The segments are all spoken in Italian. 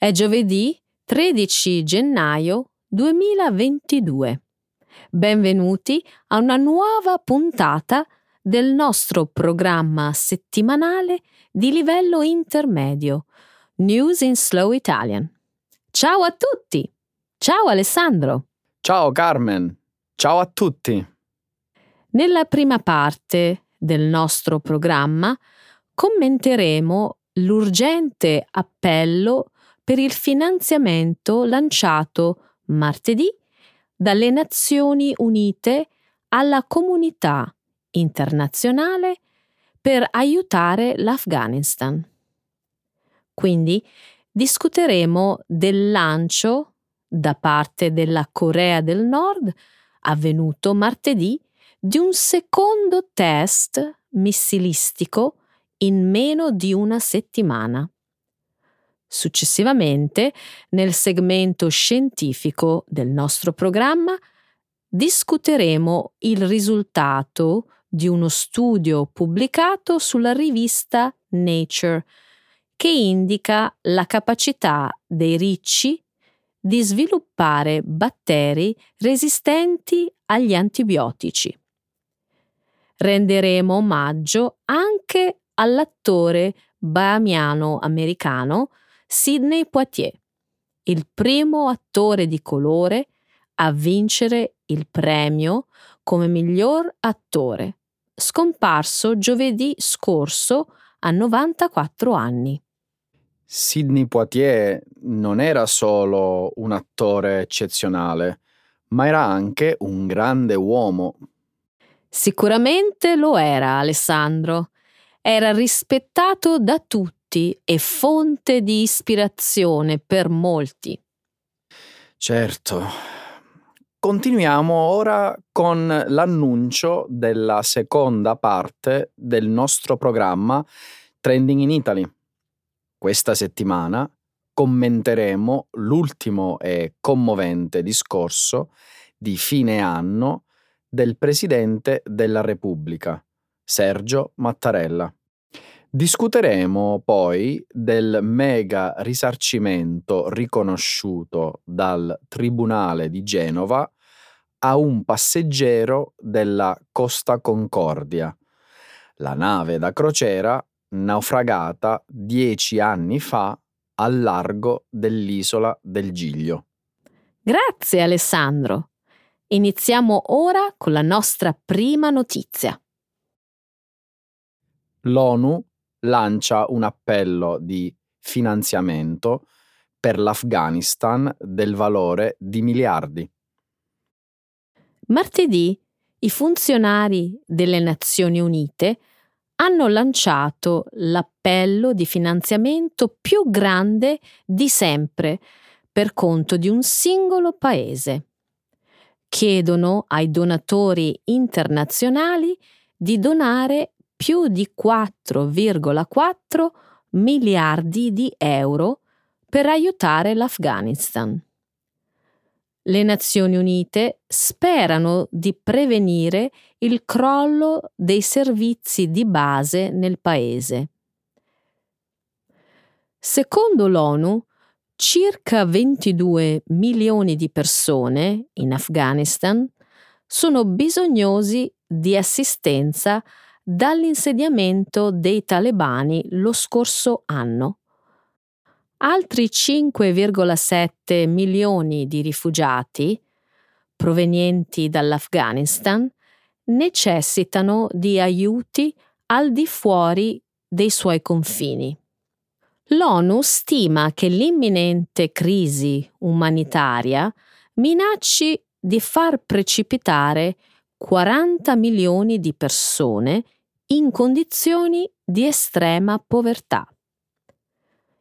È giovedì 13 gennaio 2022. Benvenuti a una nuova puntata del nostro programma settimanale di livello intermedio, News in Slow Italian. Ciao a tutti! Ciao Alessandro! Ciao Carmen! Ciao a tutti! Nella prima parte del nostro programma commenteremo l'urgente appello per il finanziamento lanciato martedì dalle Nazioni Unite alla comunità internazionale per aiutare l'Afghanistan. Quindi discuteremo del lancio da parte della Corea del Nord, avvenuto martedì, di un secondo test missilistico in meno di una settimana. Successivamente, nel segmento scientifico del nostro programma, discuteremo il risultato di uno studio pubblicato sulla rivista Nature che indica la capacità dei ricci di sviluppare batteri resistenti agli antibiotici. Renderemo omaggio anche all'attore bahamiano-americano Sidney Poitier, il primo attore di colore a vincere il premio come miglior attore, scomparso giovedì scorso a 94 anni. Sidney Poitier non era solo un attore eccezionale, ma era anche un grande uomo. Sicuramente lo era, Alessandro. Era rispettato da tutti tutti e fonte di ispirazione per molti. Certo. Continuiamo ora con l'annuncio della seconda parte del nostro programma Trending in Italy. Questa settimana commenteremo l'ultimo e commovente discorso di fine anno del Presidente della Repubblica, Sergio Mattarella. Discuteremo poi del mega risarcimento riconosciuto dal Tribunale di Genova a un passeggero della Costa Concordia, la nave da crociera naufragata dieci anni fa al largo dell'isola del Giglio. Grazie Alessandro. Iniziamo ora con la nostra prima notizia. L'ONU lancia un appello di finanziamento per l'Afghanistan del valore di miliardi. Martedì i funzionari delle Nazioni Unite hanno lanciato l'appello di finanziamento più grande di sempre per conto di un singolo paese. Chiedono ai donatori internazionali di donare più di 4,4 miliardi di euro per aiutare l'Afghanistan. Le Nazioni Unite sperano di prevenire il crollo dei servizi di base nel paese. Secondo l'ONU, circa 22 milioni di persone in Afghanistan sono bisognosi di assistenza dall'insediamento dei talebani lo scorso anno. Altri 5,7 milioni di rifugiati provenienti dall'Afghanistan necessitano di aiuti al di fuori dei suoi confini. L'ONU stima che l'imminente crisi umanitaria minacci di far precipitare 40 milioni di persone in condizioni di estrema povertà.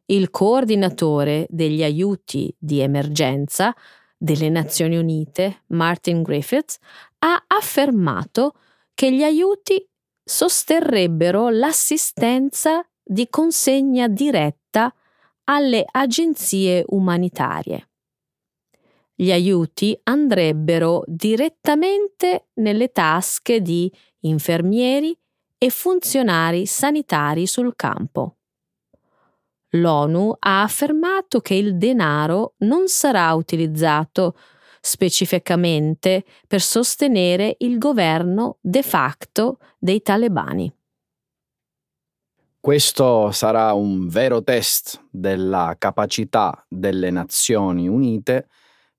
Il coordinatore degli aiuti di emergenza delle Nazioni Unite, Martin Griffiths, ha affermato che gli aiuti sosterrebbero l'assistenza di consegna diretta alle agenzie umanitarie. Gli aiuti andrebbero direttamente nelle tasche di infermieri e funzionari sanitari sul campo. l'ONU ha affermato che il denaro non sarà utilizzato specificamente per sostenere il governo de facto dei talebani. Questo sarà un vero test della capacità delle Nazioni Unite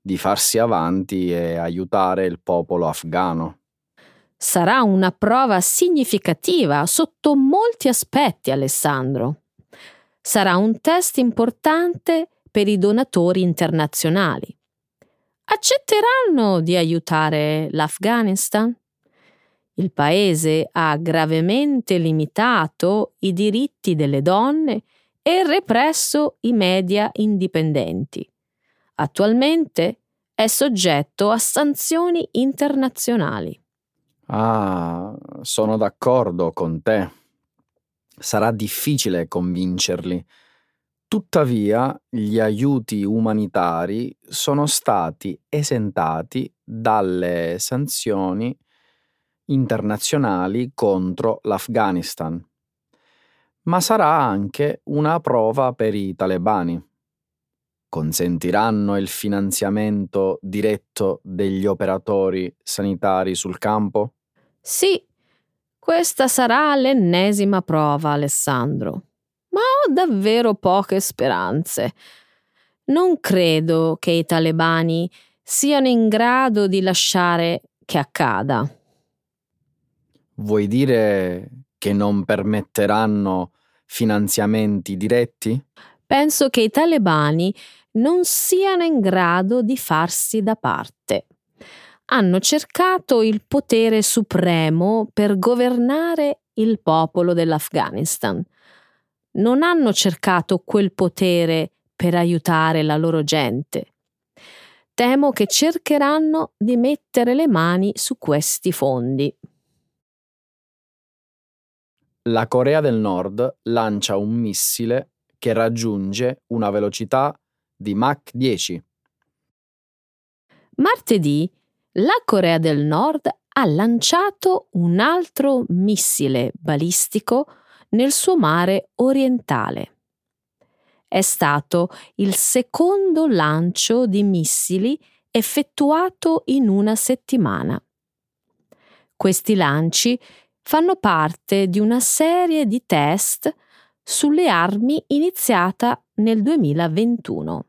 di farsi avanti e aiutare il popolo afghano. Sarà una prova significativa sotto molti aspetti, Alessandro. Sarà un test importante per i donatori internazionali. Accetteranno di aiutare l'Afghanistan? Il paese ha gravemente limitato i diritti delle donne e represso i media indipendenti. Attualmente è soggetto a sanzioni internazionali. Ah, sono d'accordo con te. Sarà difficile convincerli. Tuttavia, gli aiuti umanitari sono stati esentati dalle sanzioni internazionali contro l'Afghanistan. Ma sarà anche una prova per i talebani. Consentiranno il finanziamento diretto degli operatori sanitari sul campo? Sì, questa sarà l'ennesima prova, Alessandro. Ma ho davvero poche speranze. Non credo che i talebani siano in grado di lasciare che accada. Vuoi dire che non permetteranno finanziamenti diretti? Penso che i talebani non siano in grado di farsi da parte. Hanno cercato il potere supremo per governare il popolo dell'Afghanistan. Non hanno cercato quel potere per aiutare la loro gente. Temo che cercheranno di mettere le mani su questi fondi la Corea del Nord lancia un missile che raggiunge una velocità di Mach 10. Martedì la Corea del Nord ha lanciato un altro missile balistico nel suo mare orientale. È stato il secondo lancio di missili effettuato in una settimana. Questi lanci fanno parte di una serie di test sulle armi iniziata nel 2021.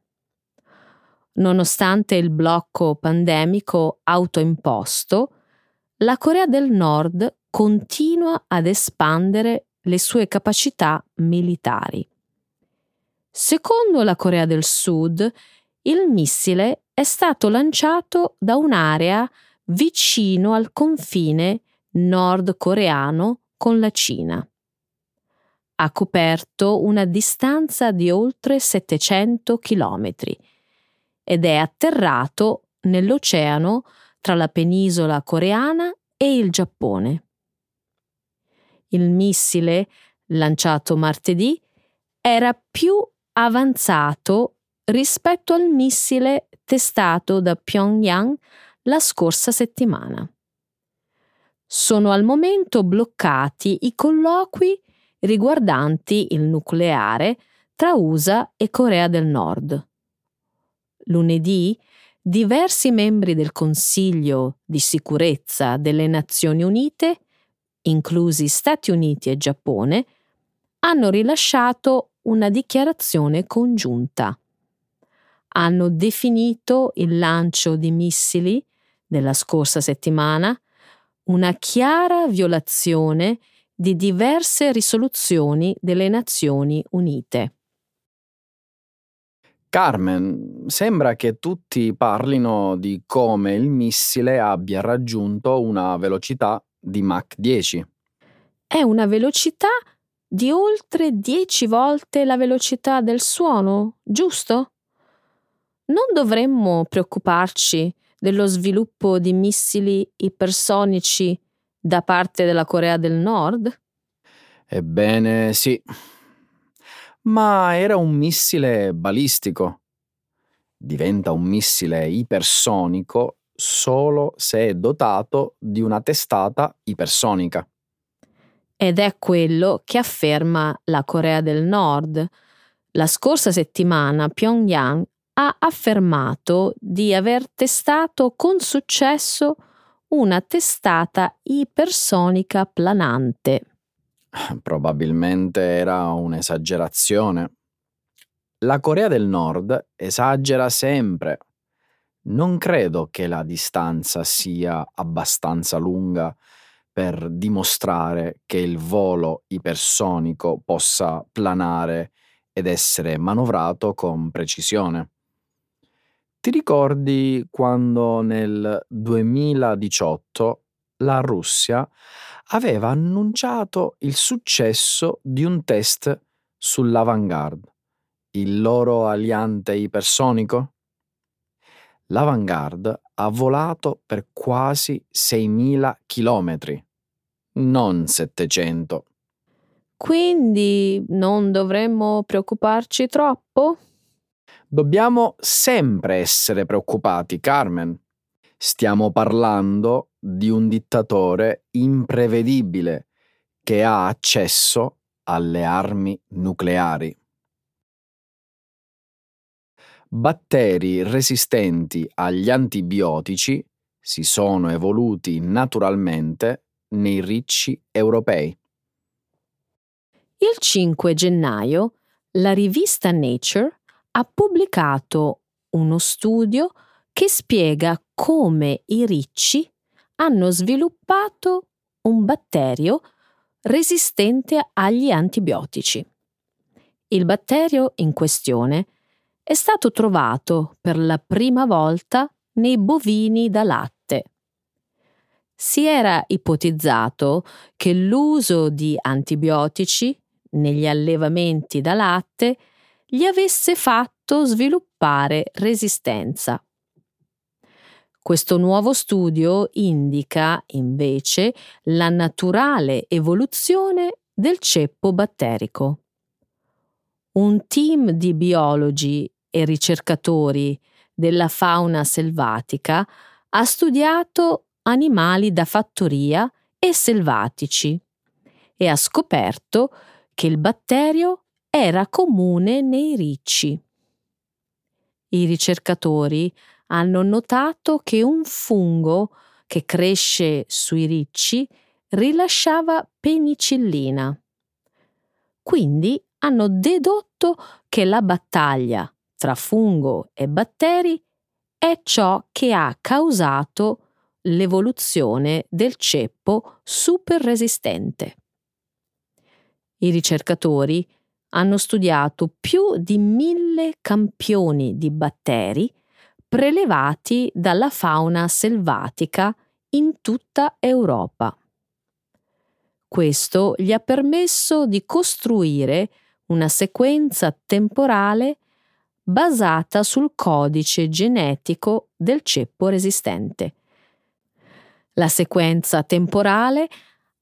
Nonostante il blocco pandemico autoimposto, la Corea del Nord continua ad espandere le sue capacità militari. Secondo la Corea del Sud, il missile è stato lanciato da un'area vicino al confine nordcoreano con la Cina. Ha coperto una distanza di oltre 700 chilometri ed è atterrato nell'oceano tra la penisola coreana e il Giappone. Il missile, lanciato martedì, era più avanzato rispetto al missile testato da Pyongyang la scorsa settimana sono al momento bloccati i colloqui riguardanti il nucleare tra USA e Corea del Nord. Lunedì diversi membri del Consiglio di sicurezza delle Nazioni Unite, inclusi Stati Uniti e Giappone, hanno rilasciato una dichiarazione congiunta. Hanno definito il lancio di missili della scorsa settimana una chiara violazione di diverse risoluzioni delle Nazioni Unite. Carmen, sembra che tutti parlino di come il missile abbia raggiunto una velocità di Mach 10. È una velocità di oltre 10 volte la velocità del suono, giusto? Non dovremmo preoccuparci dello sviluppo di missili ipersonici da parte della Corea del Nord? Ebbene sì. Ma era un missile balistico. Diventa un missile ipersonico solo se è dotato di una testata ipersonica. Ed è quello che afferma la Corea del Nord. La scorsa settimana Pyongyang ha affermato di aver testato con successo una testata ipersonica planante. Probabilmente era un'esagerazione. La Corea del Nord esagera sempre. Non credo che la distanza sia abbastanza lunga per dimostrare che il volo ipersonico possa planare ed essere manovrato con precisione. Ti ricordi quando nel 2018 la Russia aveva annunciato il successo di un test sull'Avangard, il loro aliante ipersonico? L'Avangard ha volato per quasi 6.000 chilometri, non 700. Quindi non dovremmo preoccuparci troppo? Dobbiamo sempre essere preoccupati, Carmen. Stiamo parlando di un dittatore imprevedibile che ha accesso alle armi nucleari. Batteri resistenti agli antibiotici si sono evoluti naturalmente nei ricci europei. Il 5 gennaio la rivista Nature ha pubblicato uno studio che spiega come i ricci hanno sviluppato un batterio resistente agli antibiotici. Il batterio in questione è stato trovato per la prima volta nei bovini da latte. Si era ipotizzato che l'uso di antibiotici negli allevamenti da latte gli avesse fatto sviluppare resistenza. Questo nuovo studio indica invece la naturale evoluzione del ceppo batterico. Un team di biologi e ricercatori della fauna selvatica ha studiato animali da fattoria e selvatici e ha scoperto che il batterio era comune nei ricci. I ricercatori hanno notato che un fungo che cresce sui ricci rilasciava penicillina. Quindi hanno dedotto che la battaglia tra fungo e batteri è ciò che ha causato l'evoluzione del ceppo super resistente. I ricercatori hanno studiato più di mille campioni di batteri prelevati dalla fauna selvatica in tutta Europa. Questo gli ha permesso di costruire una sequenza temporale basata sul codice genetico del ceppo resistente. La sequenza temporale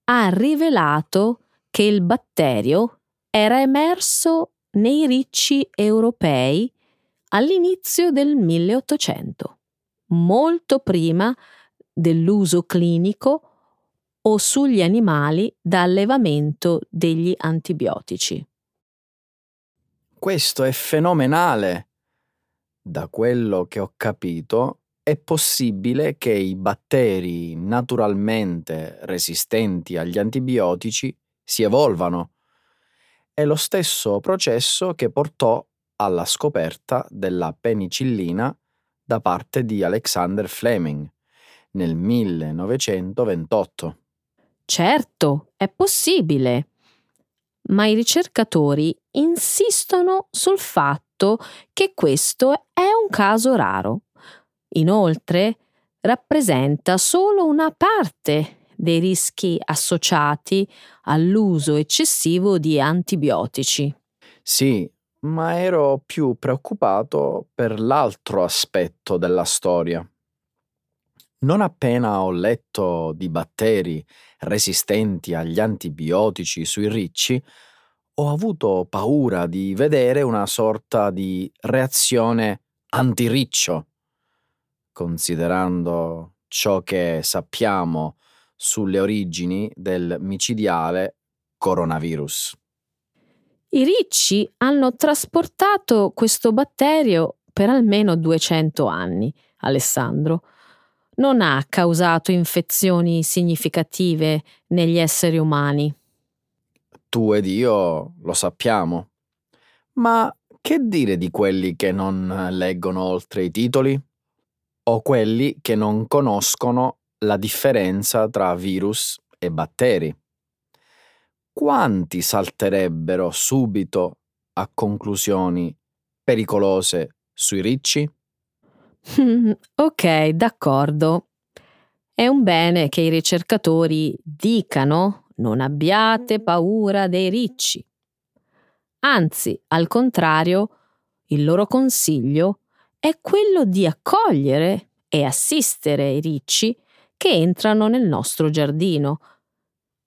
ha rivelato che il batterio era emerso nei ricci europei all'inizio del 1800, molto prima dell'uso clinico o sugli animali da allevamento degli antibiotici. Questo è fenomenale. Da quello che ho capito, è possibile che i batteri naturalmente resistenti agli antibiotici si evolvano. È lo stesso processo che portò alla scoperta della penicillina da parte di Alexander Fleming nel 1928. Certo, è possibile. Ma i ricercatori insistono sul fatto che questo è un caso raro. Inoltre, rappresenta solo una parte dei rischi associati all'uso eccessivo di antibiotici. Sì, ma ero più preoccupato per l'altro aspetto della storia. Non appena ho letto di batteri resistenti agli antibiotici sui ricci, ho avuto paura di vedere una sorta di reazione antiriccio, considerando ciò che sappiamo sulle origini del micidiale coronavirus. I ricci hanno trasportato questo batterio per almeno 200 anni, Alessandro. Non ha causato infezioni significative negli esseri umani. Tu ed io lo sappiamo. Ma che dire di quelli che non leggono oltre i titoli? O quelli che non conoscono la differenza tra virus e batteri? Quanti salterebbero subito a conclusioni pericolose sui ricci? ok, d'accordo. È un bene che i ricercatori dicano non abbiate paura dei ricci. Anzi, al contrario, il loro consiglio è quello di accogliere e assistere i ricci che entrano nel nostro giardino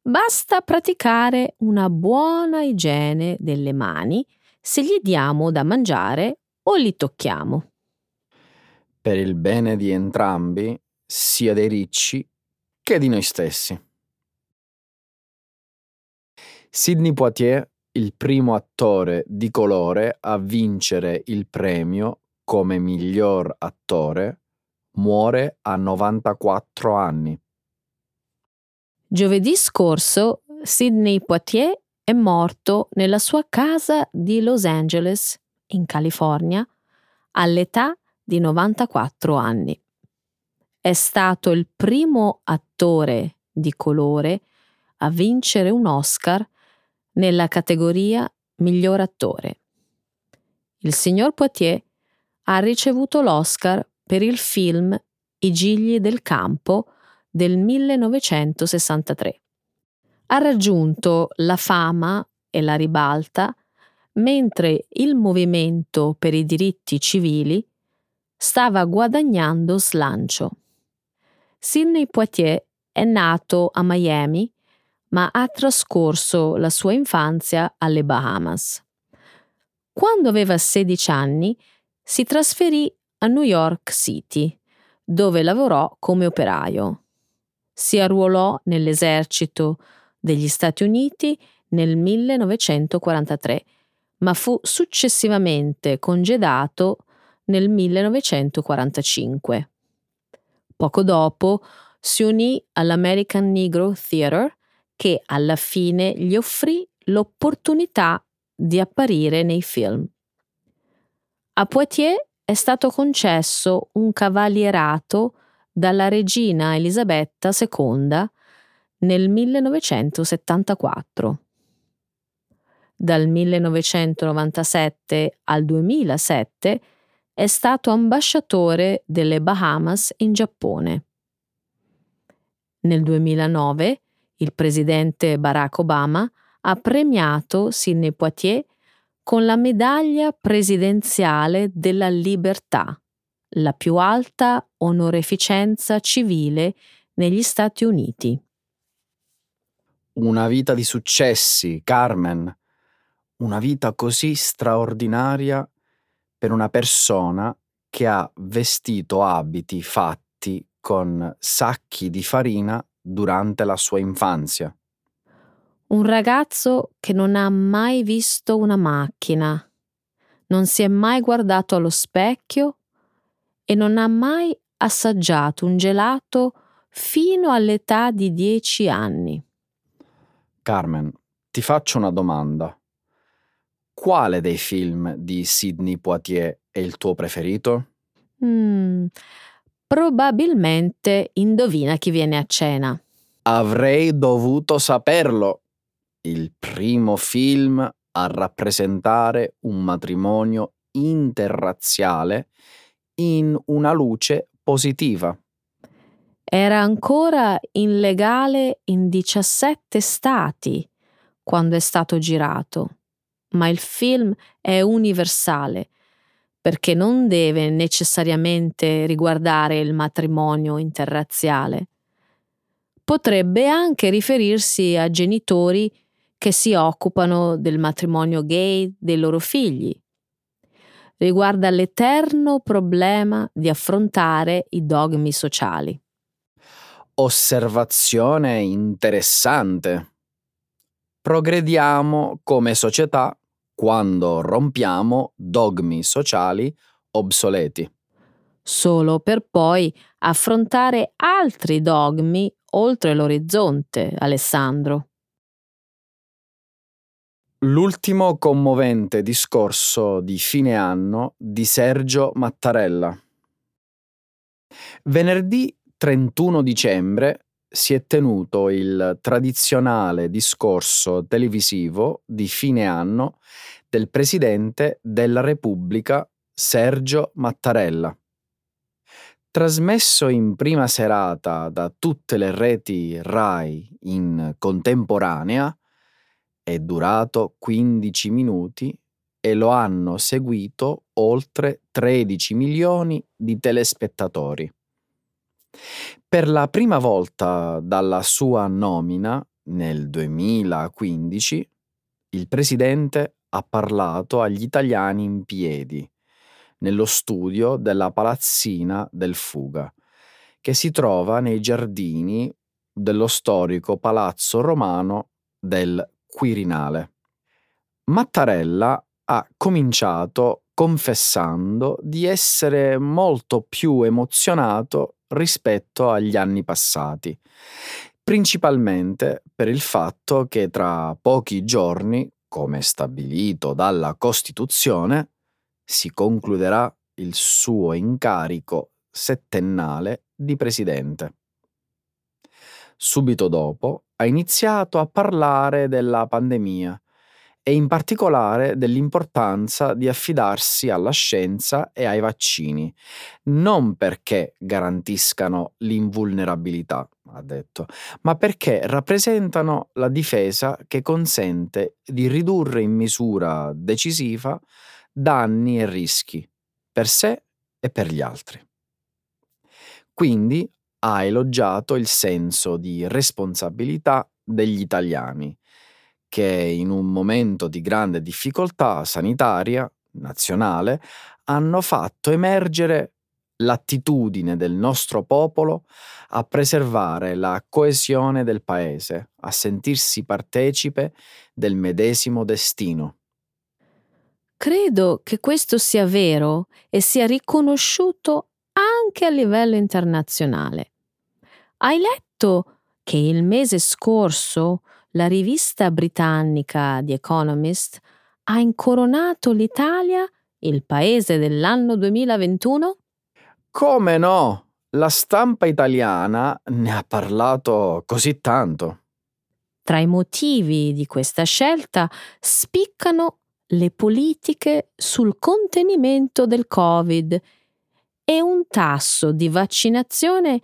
Basta praticare una buona igiene delle mani se gli diamo da mangiare o li tocchiamo. Per il bene di entrambi, sia dei ricci che di noi stessi. Sidney Poitier, il primo attore di colore a vincere il premio come miglior attore, muore a 94 anni. Giovedì scorso Sidney Poitier è morto nella sua casa di Los Angeles, in California, all'età di 94 anni. È stato il primo attore di colore a vincere un Oscar nella categoria miglior attore. Il signor Poitier ha ricevuto l'Oscar per il film I gigli del campo del 1963. Ha raggiunto la fama e la ribalta mentre il movimento per i diritti civili stava guadagnando slancio. Sidney Poitier è nato a Miami, ma ha trascorso la sua infanzia alle Bahamas. Quando aveva 16 anni si trasferì a New York City, dove lavorò come operaio si arruolò nell'esercito degli Stati Uniti nel 1943, ma fu successivamente congedato nel 1945. Poco dopo si unì all'American Negro Theatre che alla fine gli offrì l'opportunità di apparire nei film. A Poitiers è stato concesso un cavalierato dalla regina Elisabetta II nel 1974. Dal 1997 al 2007 è stato ambasciatore delle Bahamas in Giappone. Nel 2009 il presidente Barack Obama ha premiato Sidney Poitier con la medaglia presidenziale della libertà la più alta onoreficenza civile negli Stati Uniti. Una vita di successi, Carmen. Una vita così straordinaria per una persona che ha vestito abiti fatti con sacchi di farina durante la sua infanzia. Un ragazzo che non ha mai visto una macchina, non si è mai guardato allo specchio e non ha mai assaggiato un gelato fino all'età di dieci anni. Carmen, ti faccio una domanda. Quale dei film di Sidney Poitier è il tuo preferito? Mm, probabilmente indovina chi viene a cena. Avrei dovuto saperlo. Il primo film a rappresentare un matrimonio interrazziale in una luce positiva. Era ancora illegale in 17 stati quando è stato girato, ma il film è universale perché non deve necessariamente riguardare il matrimonio interrazziale. Potrebbe anche riferirsi a genitori che si occupano del matrimonio gay dei loro figli riguarda l'eterno problema di affrontare i dogmi sociali. Osservazione interessante. Progrediamo come società quando rompiamo dogmi sociali obsoleti. Solo per poi affrontare altri dogmi oltre l'orizzonte, Alessandro. L'ultimo commovente discorso di fine anno di Sergio Mattarella. Venerdì 31 dicembre si è tenuto il tradizionale discorso televisivo di fine anno del Presidente della Repubblica Sergio Mattarella. Trasmesso in prima serata da tutte le reti RAI in contemporanea, è durato 15 minuti e lo hanno seguito oltre 13 milioni di telespettatori. Per la prima volta dalla sua nomina, nel 2015, il presidente ha parlato agli italiani in piedi, nello studio della palazzina del Fuga, che si trova nei giardini dello storico palazzo romano del Quirinale. Mattarella ha cominciato confessando di essere molto più emozionato rispetto agli anni passati, principalmente per il fatto che tra pochi giorni, come stabilito dalla Costituzione, si concluderà il suo incarico settennale di presidente. Subito dopo ha iniziato a parlare della pandemia e in particolare dell'importanza di affidarsi alla scienza e ai vaccini, non perché garantiscano l'invulnerabilità, ha detto, ma perché rappresentano la difesa che consente di ridurre in misura decisiva danni e rischi per sé e per gli altri. Quindi ha elogiato il senso di responsabilità degli italiani, che in un momento di grande difficoltà sanitaria nazionale hanno fatto emergere l'attitudine del nostro popolo a preservare la coesione del paese, a sentirsi partecipe del medesimo destino. Credo che questo sia vero e sia riconosciuto anche a livello internazionale. Hai letto che il mese scorso la rivista britannica The Economist ha incoronato l'Italia il paese dell'anno 2021? Come no? La stampa italiana ne ha parlato così tanto. Tra i motivi di questa scelta spiccano le politiche sul contenimento del Covid e un tasso di vaccinazione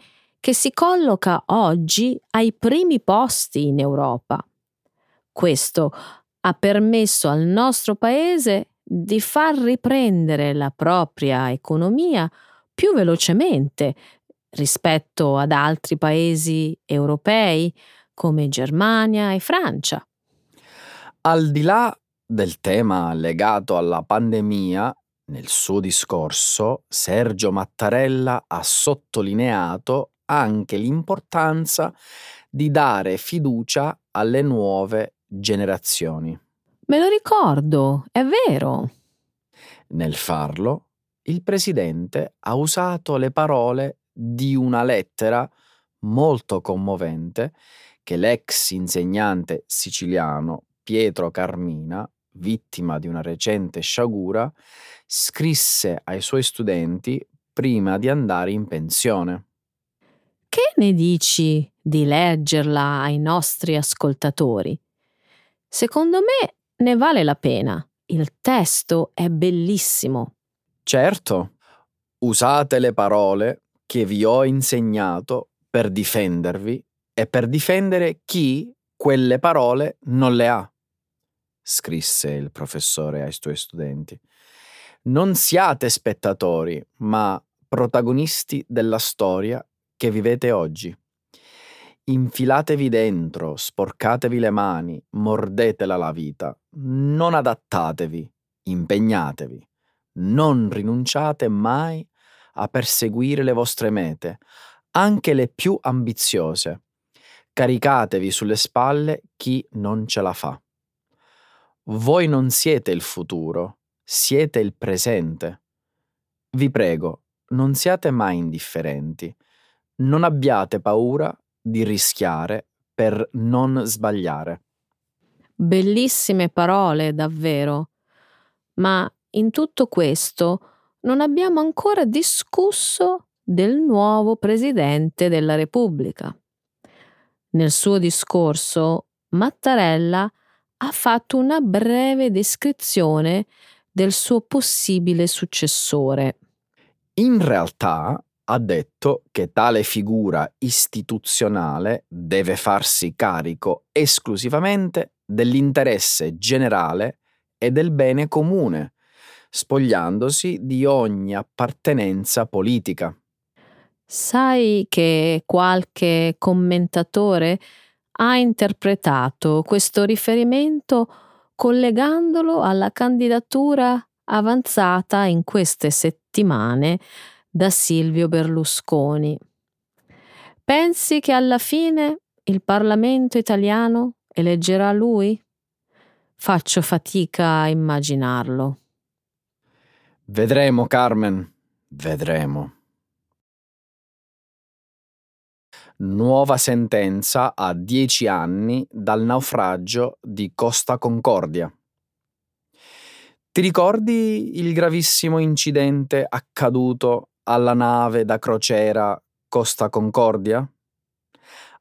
che si colloca oggi ai primi posti in Europa. Questo ha permesso al nostro Paese di far riprendere la propria economia più velocemente rispetto ad altri paesi europei come Germania e Francia. Al di là del tema legato alla pandemia, nel suo discorso Sergio Mattarella ha sottolineato anche l'importanza di dare fiducia alle nuove generazioni. Me lo ricordo, è vero. Nel farlo, il presidente ha usato le parole di una lettera molto commovente che l'ex insegnante siciliano Pietro Carmina, vittima di una recente sciagura, scrisse ai suoi studenti prima di andare in pensione. Che ne dici di leggerla ai nostri ascoltatori? Secondo me ne vale la pena. Il testo è bellissimo. Certo, usate le parole che vi ho insegnato per difendervi e per difendere chi quelle parole non le ha, scrisse il professore ai suoi studenti. Non siate spettatori, ma protagonisti della storia che vivete oggi. Infilatevi dentro, sporcatevi le mani, mordetela la vita, non adattatevi, impegnatevi, non rinunciate mai a perseguire le vostre mete, anche le più ambiziose. Caricatevi sulle spalle chi non ce la fa. Voi non siete il futuro, siete il presente. Vi prego, non siate mai indifferenti. Non abbiate paura di rischiare per non sbagliare. Bellissime parole, davvero. Ma in tutto questo non abbiamo ancora discusso del nuovo Presidente della Repubblica. Nel suo discorso, Mattarella ha fatto una breve descrizione del suo possibile successore. In realtà ha detto che tale figura istituzionale deve farsi carico esclusivamente dell'interesse generale e del bene comune, spogliandosi di ogni appartenenza politica. Sai che qualche commentatore ha interpretato questo riferimento collegandolo alla candidatura avanzata in queste settimane da Silvio Berlusconi. Pensi che alla fine il Parlamento italiano eleggerà lui? Faccio fatica a immaginarlo. Vedremo, Carmen, vedremo. Nuova sentenza a dieci anni dal naufragio di Costa Concordia. Ti ricordi il gravissimo incidente accaduto alla nave da crociera Costa Concordia?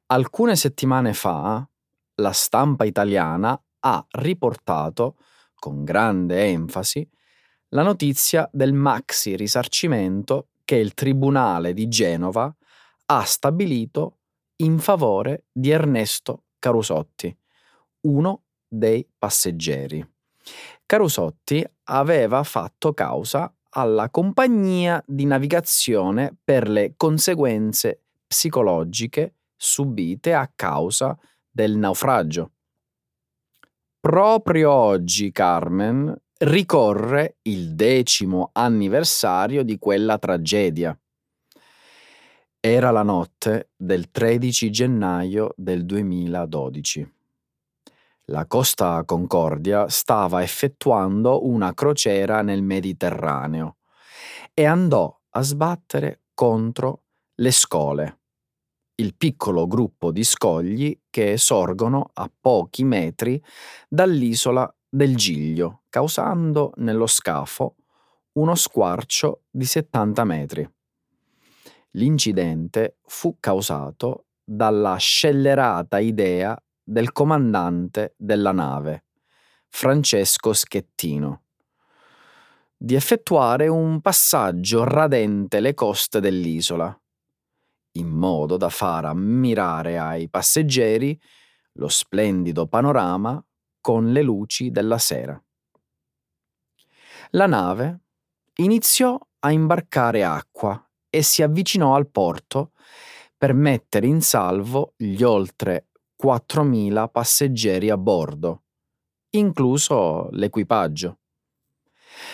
Alcune settimane fa la stampa italiana ha riportato con grande enfasi la notizia del maxi risarcimento che il Tribunale di Genova ha stabilito in favore di Ernesto Carusotti, uno dei passeggeri. Carusotti aveva fatto causa alla compagnia di navigazione per le conseguenze psicologiche subite a causa del naufragio. Proprio oggi, Carmen, ricorre il decimo anniversario di quella tragedia. Era la notte del 13 gennaio del 2012. La Costa Concordia stava effettuando una crociera nel Mediterraneo e andò a sbattere contro le scole, il piccolo gruppo di scogli che sorgono a pochi metri dall'isola del Giglio, causando nello scafo uno squarcio di 70 metri. L'incidente fu causato dalla scellerata idea del comandante della nave, Francesco Schettino, di effettuare un passaggio radente le coste dell'isola, in modo da far ammirare ai passeggeri lo splendido panorama con le luci della sera. La nave iniziò a imbarcare acqua e si avvicinò al porto per mettere in salvo gli oltre 4.000 passeggeri a bordo, incluso l'equipaggio.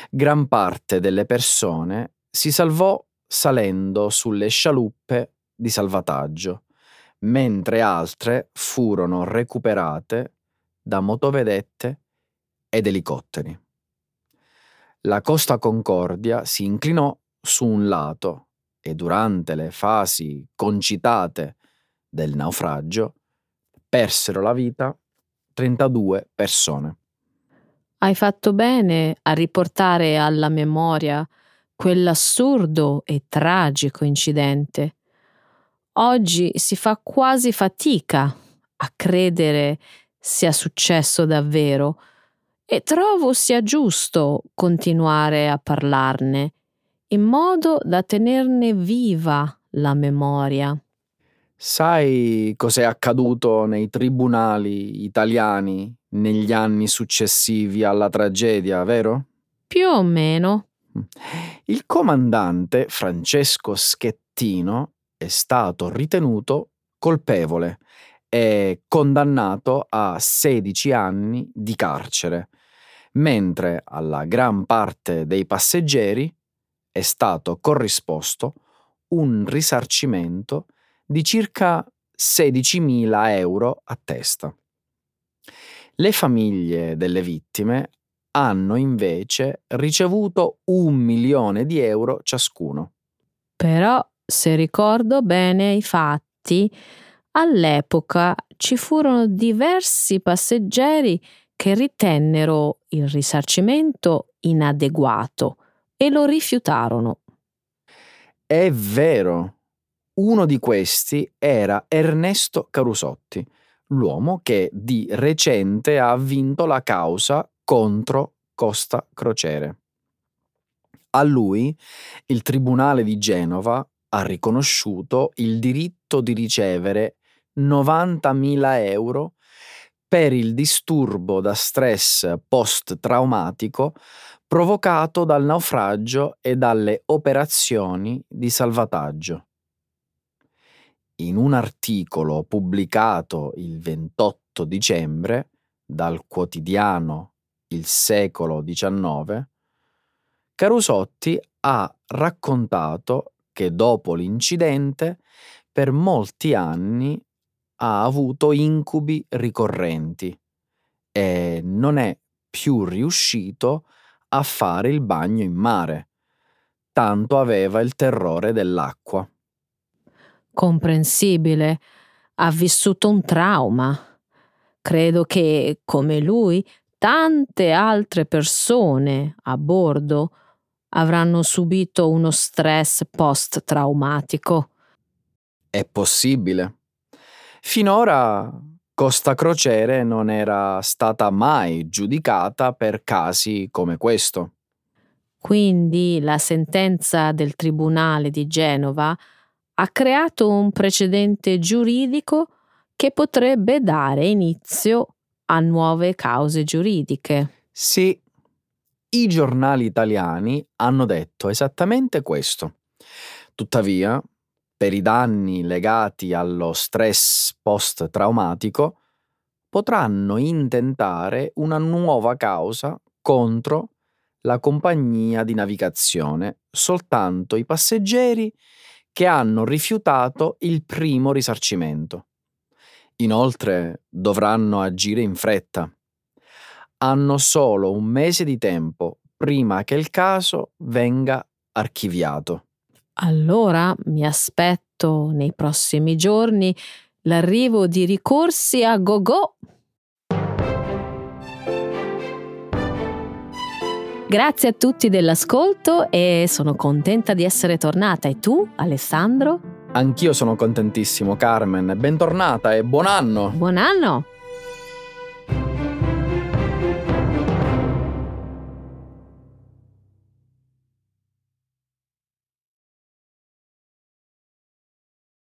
Gran parte delle persone si salvò salendo sulle scialuppe di salvataggio, mentre altre furono recuperate da motovedette ed elicotteri. La Costa Concordia si inclinò su un lato e durante le fasi concitate del naufragio persero la vita 32 persone. Hai fatto bene a riportare alla memoria quell'assurdo e tragico incidente. Oggi si fa quasi fatica a credere sia successo davvero e trovo sia giusto continuare a parlarne in modo da tenerne viva la memoria. Sai cos'è accaduto nei tribunali italiani negli anni successivi alla tragedia, vero? Più o meno. Il comandante Francesco Schettino è stato ritenuto colpevole e condannato a 16 anni di carcere, mentre alla gran parte dei passeggeri è stato corrisposto un risarcimento di circa 16.000 euro a testa. Le famiglie delle vittime hanno invece ricevuto un milione di euro ciascuno. Però, se ricordo bene i fatti, all'epoca ci furono diversi passeggeri che ritennero il risarcimento inadeguato e lo rifiutarono. È vero. Uno di questi era Ernesto Carusotti, l'uomo che di recente ha vinto la causa contro Costa Crociere. A lui il Tribunale di Genova ha riconosciuto il diritto di ricevere 90.000 euro per il disturbo da stress post-traumatico provocato dal naufragio e dalle operazioni di salvataggio. In un articolo pubblicato il 28 dicembre dal quotidiano Il secolo XIX, Carusotti ha raccontato che dopo l'incidente per molti anni ha avuto incubi ricorrenti e non è più riuscito a fare il bagno in mare, tanto aveva il terrore dell'acqua. Comprensibile, ha vissuto un trauma. Credo che, come lui, tante altre persone a bordo avranno subito uno stress post-traumatico. È possibile. Finora Costa Crociere non era stata mai giudicata per casi come questo. Quindi la sentenza del Tribunale di Genova ha creato un precedente giuridico che potrebbe dare inizio a nuove cause giuridiche. Sì, i giornali italiani hanno detto esattamente questo. Tuttavia, per i danni legati allo stress post-traumatico, potranno intentare una nuova causa contro la compagnia di navigazione soltanto i passeggeri che hanno rifiutato il primo risarcimento. Inoltre dovranno agire in fretta hanno solo un mese di tempo prima che il caso venga archiviato. Allora mi aspetto nei prossimi giorni l'arrivo di ricorsi a go-go. Grazie a tutti dell'ascolto e sono contenta di essere tornata. E tu, Alessandro? Anch'io sono contentissimo, Carmen. Bentornata e buon anno! Buon anno!